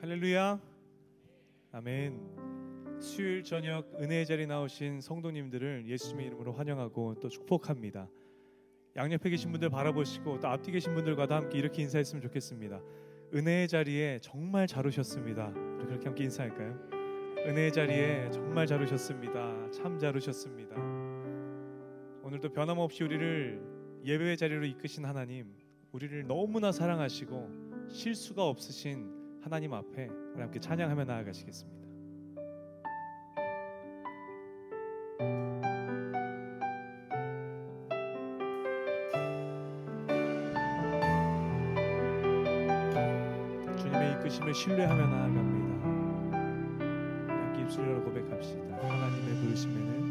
할렐루야. 아멘. 수요일 저녁 은혜의 자리 나오신 성도님들을 예수님의 이름으로 환영하고 또 축복합니다. 양옆에 계신 분들 바라보시고 또 앞뒤 계신 분들과도 함께 이렇게 인사했으면 좋겠습니다. 은혜의 자리에 정말 잘 오셨습니다. 그렇게 함께 인사할까요? 은혜의 자리에 정말 잘 오셨습니다. 참 잘 오셨습니다. 오늘도 변함없이 우리를 예배의 자리로 이끄신 하나님, 우리를 너무나 사랑하시고 실수가 없으신 하나님 앞에 우리 함께 찬양하며 나아가시겠습니다. 이끄심을 신뢰하며 나아갑니다. 입술 열어 고백합시다. 하나님의 부르심에는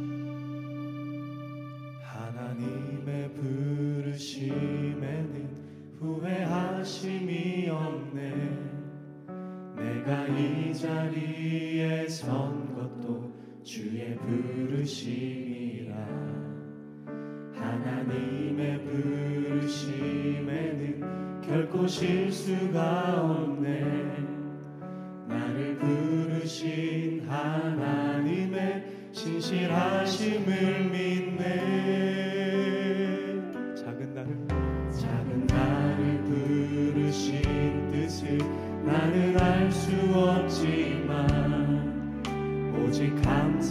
이 자리에 선 것도 주의 부르심이라. 하나님의 부르심에는 결코 실수가 없네. 나를 부르신 하나님의 신실하심을 믿네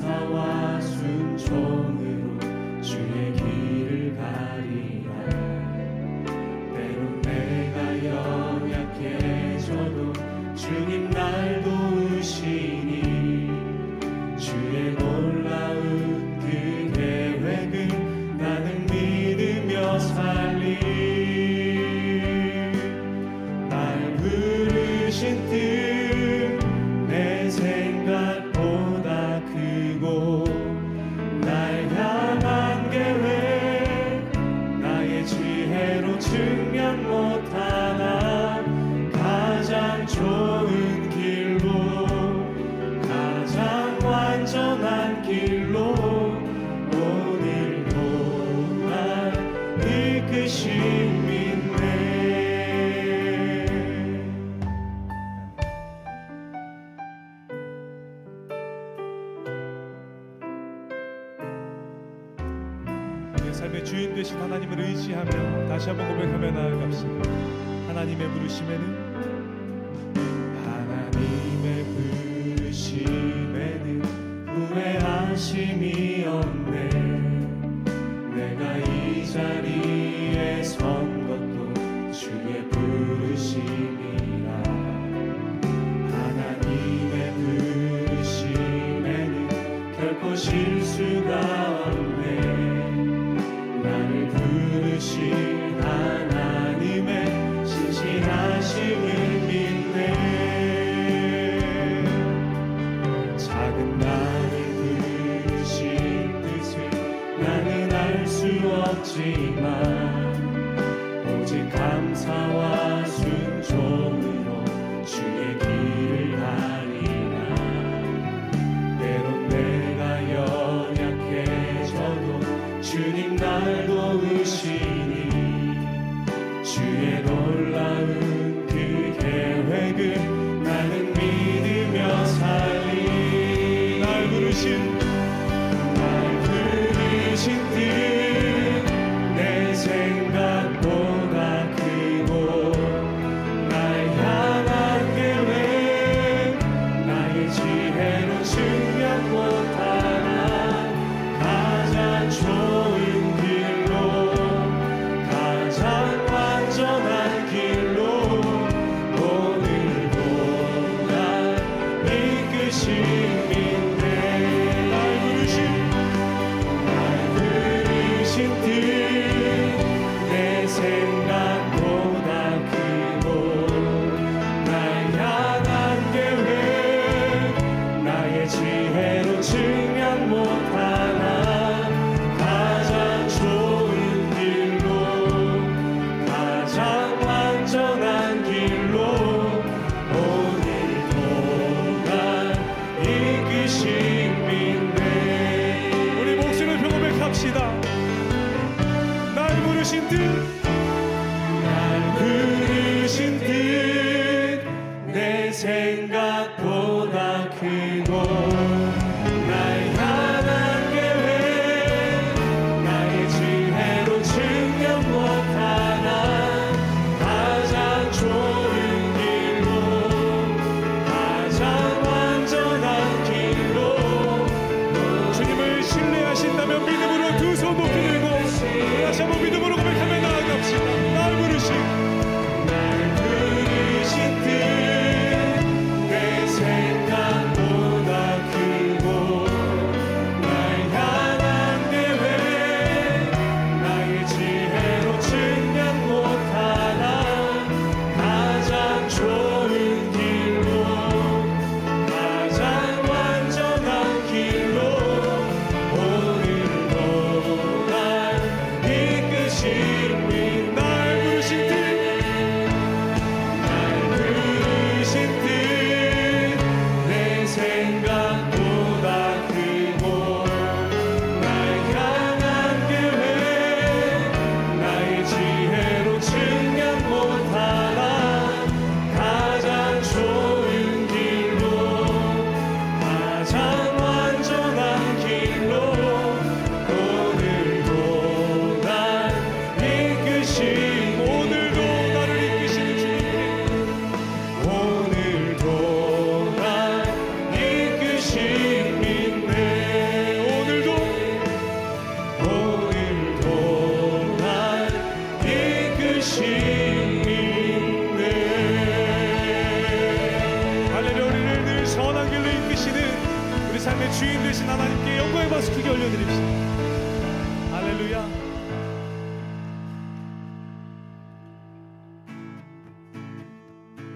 감사 좋은 길로 가장 완전한 길로 오늘도 날 이끄신 삶의 주인 되신 하나님을 의지하며 다시 한번 고백하며 나아갑시다. 하나님의 부르심에는 후회하심이 없지만 오직 감사와 순종으로 주의 길을 가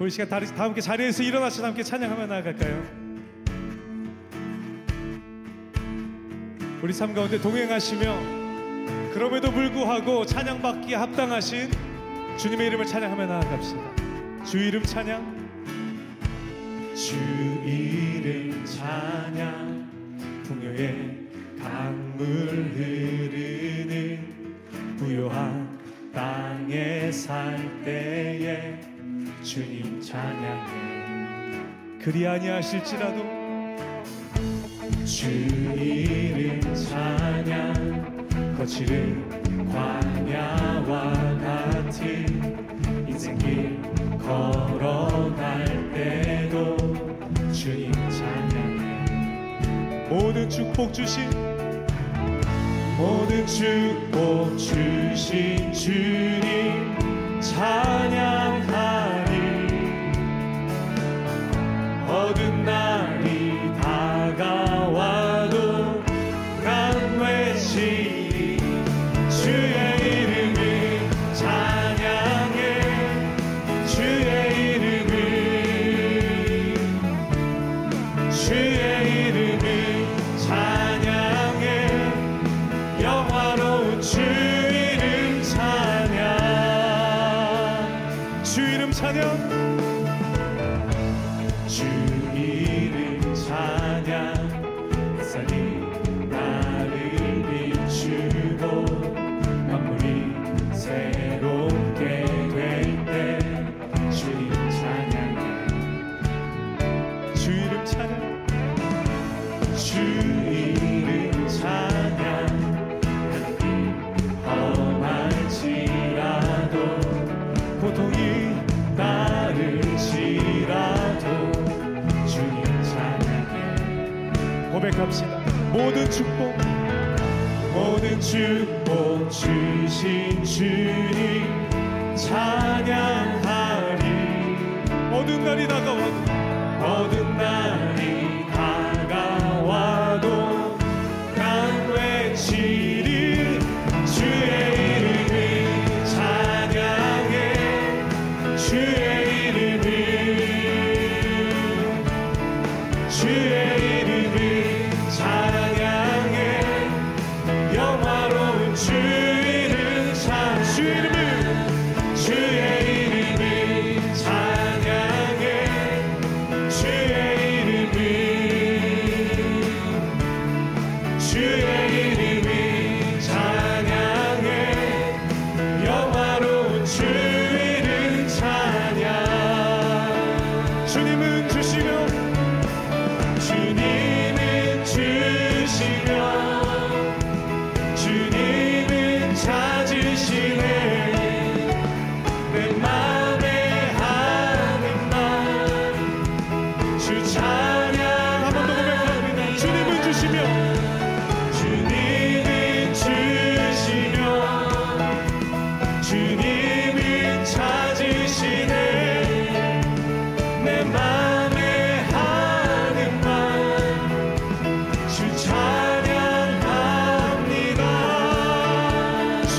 우리 시간 다 함께 자리에서 일어나서 함께 찬양하며 나아갈까요? 우리 삶 가운데 동행하시며 그럼에도 불구하고 찬양받기에 합당하신 주님의 이름을 찬양하며 나아갑시다. 주 이름 찬양. 주 이름 찬양. 풍요의 강물 흐르는 부요한 땅에 살 때에 주님 찬양해. 그리 아니하실지라도 주 이름 찬양 거칠은 광야와 같은 인생길 걸어갈 때도 주님 찬양해. 모든 축복 주신 모든 축복 주신 주님 찬양하 이 고백합시다. 모든 축복, 모든 축복 주신 주님 찬양하리. 모든 날이 다가와도, 모든 날이 다가와도 난 외치리 주의 이름을 찬양해 주의 이름을 주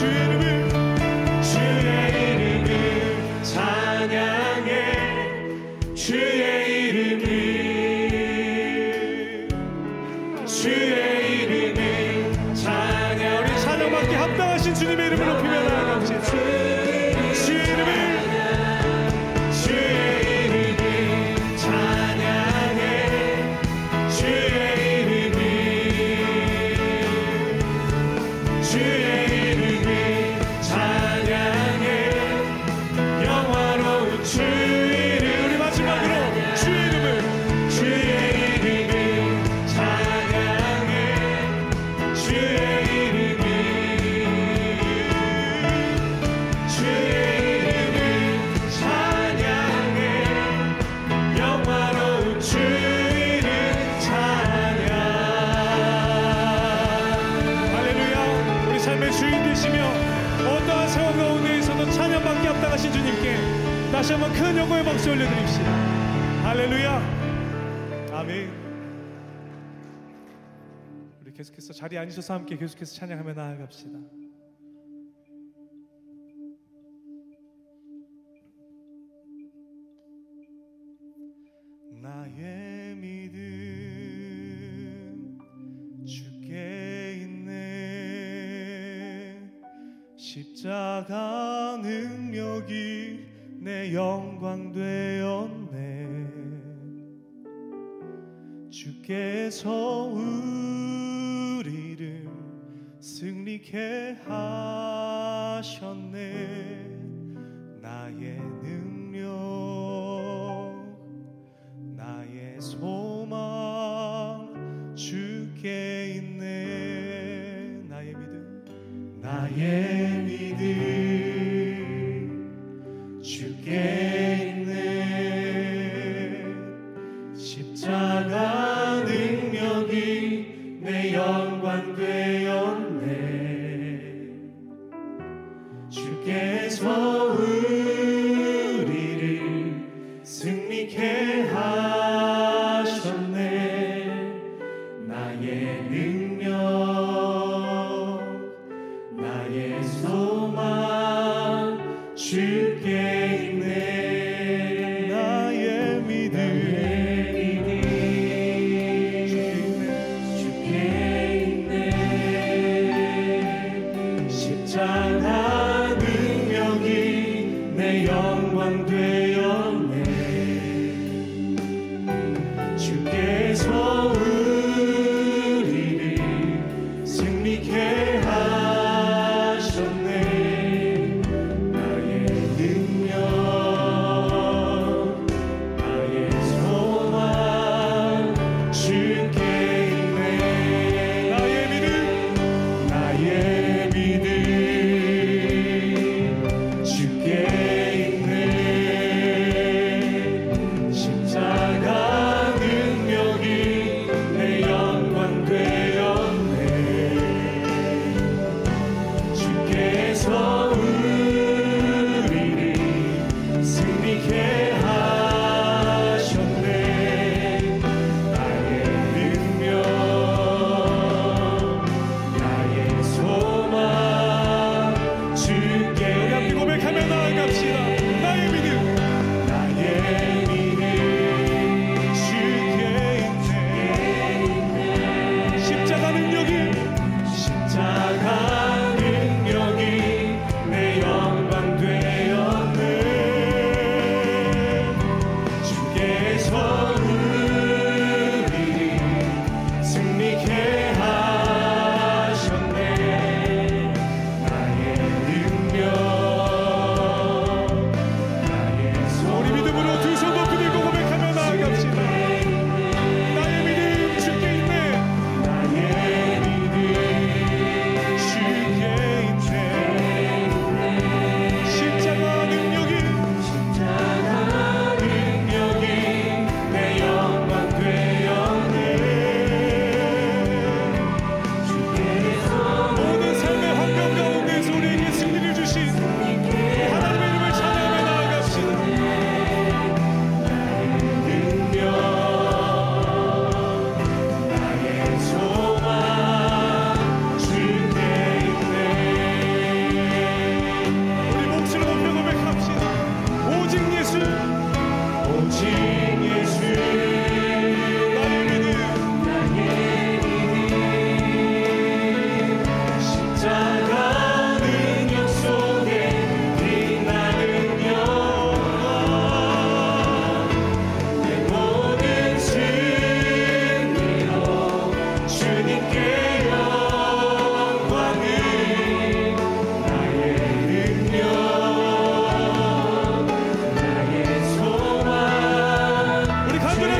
should 한번 큰 영광의 박수 올려드립시다. 할렐루야. 아멘. 우리 계속해서 자리에 앉으셔서 함께 계속해서 찬양하며 나아갑시다. 나의 믿음 주께 있네 십자가 능력이 내 영광 되었네. 주께서 우리를 승리케 하셨네 주 영광 되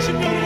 should be.